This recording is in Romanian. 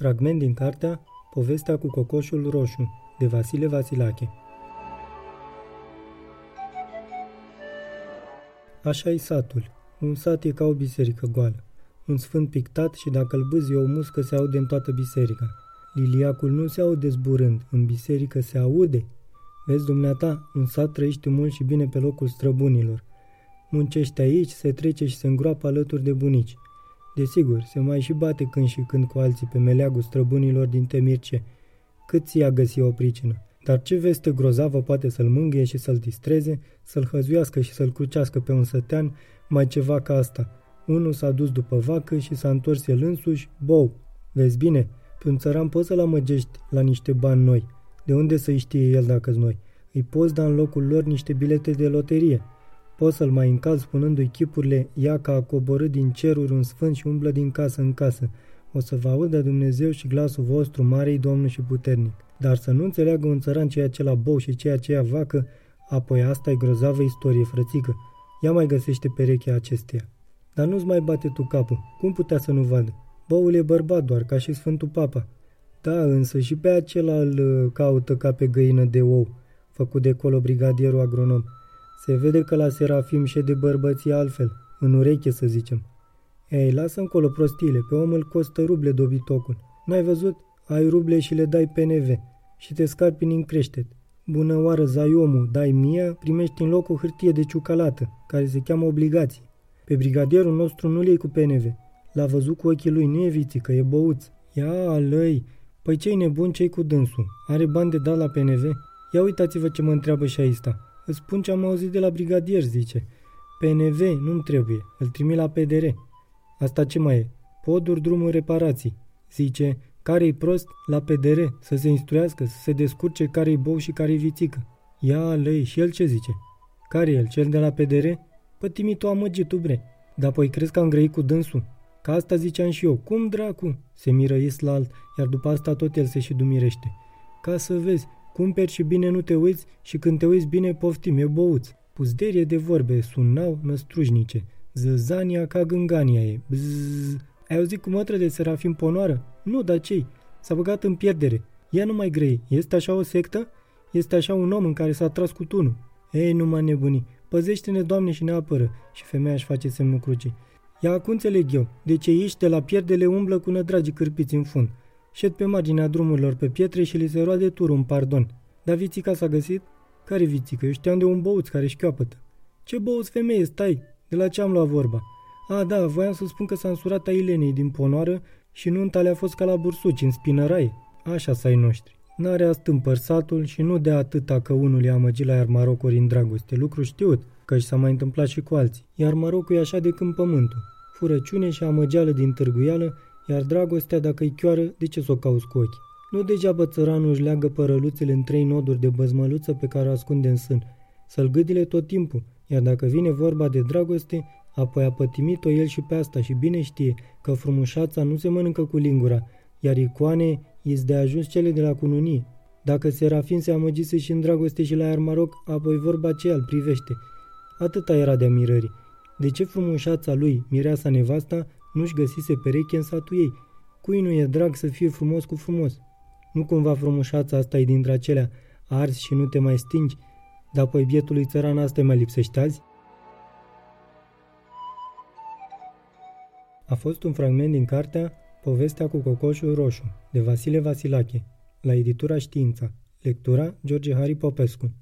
Fragment din cartea Povestea cu cocoșul roșu de Vasile Vasilache așa e satul. Un sat e ca o biserică goală. Un sfânt pictat și dacă îl bâzi o muscă se aude în toată biserica. Liliacul nu se aude zburând, în biserică se aude. Vezi, dumneata, un sat trăiește mult și bine pe locul străbunilor. Muncește aici, se trece și se îngroapă alături de bunici. Desigur, se mai și bate când și când cu alții pe meleagul străbunilor din Temirce. Cât ți-a găsi o pricină? Dar ce veste grozavă poate să-l mângâie și să-l distreze, să-l hăzuiască și să-l crucească pe un sătean, mai ceva ca asta. Unul s-a dus după vacă și s-a întors el însuși, bou. Vezi bine, pe un țăran poți să-l amăgești la niște bani noi. De unde să-i știe el dacă noi? Îi poți da în locul lor niște bilete de loterie. Poți să-l mai încalzi spunându-i chipurile, ia ca a coborât din ceruri un sfânt și umblă din casă în casă. O să vă audă Dumnezeu și glasul vostru, marei Domnul și puternic. Dar să nu înțeleagă un țăran ceea ce la bou și ceea ce a vacă, apoi asta e grozavă istorie, frățică. Ia mai găsește perechea acesteia. Dar nu-ți mai bate tu capul. Cum putea să nu vadă? Boul e bărbat doar, ca și Sfântul Papa. Da, însă și pe acela îl uh, caută ca pe găină de ou, făcut de colo brigadierul agronom. Se vede că la Serafim și de bărbății altfel, în ureche să zicem. Ei, lasă încolo prostile, pe om îl costă ruble dobitocul. N-ai văzut? Ai ruble și le dai PNV și te scarpi în creștet. Bună oară, omul, dai mie, primești în loc o hârtie de ciucalată, care se cheamă obligații. Pe brigadierul nostru nu le cu PNV. L-a văzut cu ochii lui, nu e vițică, e băuț. Ia, lăi, păi ce-i nebun, ce cu dânsul? Are bani de dat la PNV? Ia uitați-vă ce mă întreabă și aista. Îți spun ce am auzit de la brigadier, zice. PNV nu-mi trebuie, îl trimit la PDR. Asta ce mai e? Poduri, drumuri, reparații. Zice, care-i prost, la PDR, să se instruiască, să se descurce care-i bou și care-i vițică. Ia lei, și el ce zice? Care el, cel de la PDR? Pătimi tu amăgit tu, bre. Dar apoi crezi că am grăit cu dânsul? Ca asta ziceam și eu. Cum dracu? Se miră Islalt, iar după asta tot el se și dumirește. Ca să vezi, cumperi și bine nu te uiți și când te uiți bine poftim, e băuț. Puzderie de vorbe, sunau năstrușnice. Zăzania ca gângania e. Bzzz. Ai auzit cum mătră de Serafim Ponoară? Nu, dar ce S-a băgat în pierdere. Ea nu mai grei. Este așa o sectă? Este așa un om în care s-a tras cu tunul. Ei, nu mai nebuni. Păzește-ne, Doamne, și ne apără. Și femeia își face semnul crucii. Ia acum înțeleg eu. De ce ești de la pierdele umblă cu nădragi cârpiți în fund. Șed pe marginea drumurilor pe pietre și li se roade turul un pardon. Dar vițica s-a găsit? Care vițică? Eu știam de un băuț care șchioapătă. Ce băuț femeie, stai? De la ce am luat vorba? A, da, voiam să spun că s-a însurat a Ilenei din ponoară și nunta le-a fost ca la bursuci, în spinărai. Așa să ai noștri. N-are astâmpăr satul și nu de atâta că unul i-a amăgit la iar Marocuri în dragoste. Lucru știut, că și s-a mai întâmplat și cu alții. Iar Marocul e așa de când pământul. Furăciune și amăgeală din târguială, iar dragostea, dacă i chioară, de ce să o cauți cu ochi? Nu degeaba țăranul își leagă părăluțele în trei noduri de băzmăluță pe care o ascunde în sân. Să-l gâdile tot timpul, iar dacă vine vorba de dragoste, Apoi a pătimit-o el și pe asta și bine știe că frumușața nu se mănâncă cu lingura, iar icoane îți de ajuns cele de la cununie. Dacă Serafin se amăgise și în dragoste și la Armaroc, apoi vorba aceea îl privește. Atâta era de mirării. De ce frumușața lui, mireasa nevasta, nu-și găsise pereche în satul ei? Cui nu e drag să fie frumos cu frumos? Nu cumva frumușața asta e dintre acelea, arzi și nu te mai stingi, dar apoi bietului țăran asta mai lipsește azi? a fost un fragment din cartea Povestea cu cocoșul roșu, de Vasile Vasilache, la editura Știința, lectura George Hari Popescu.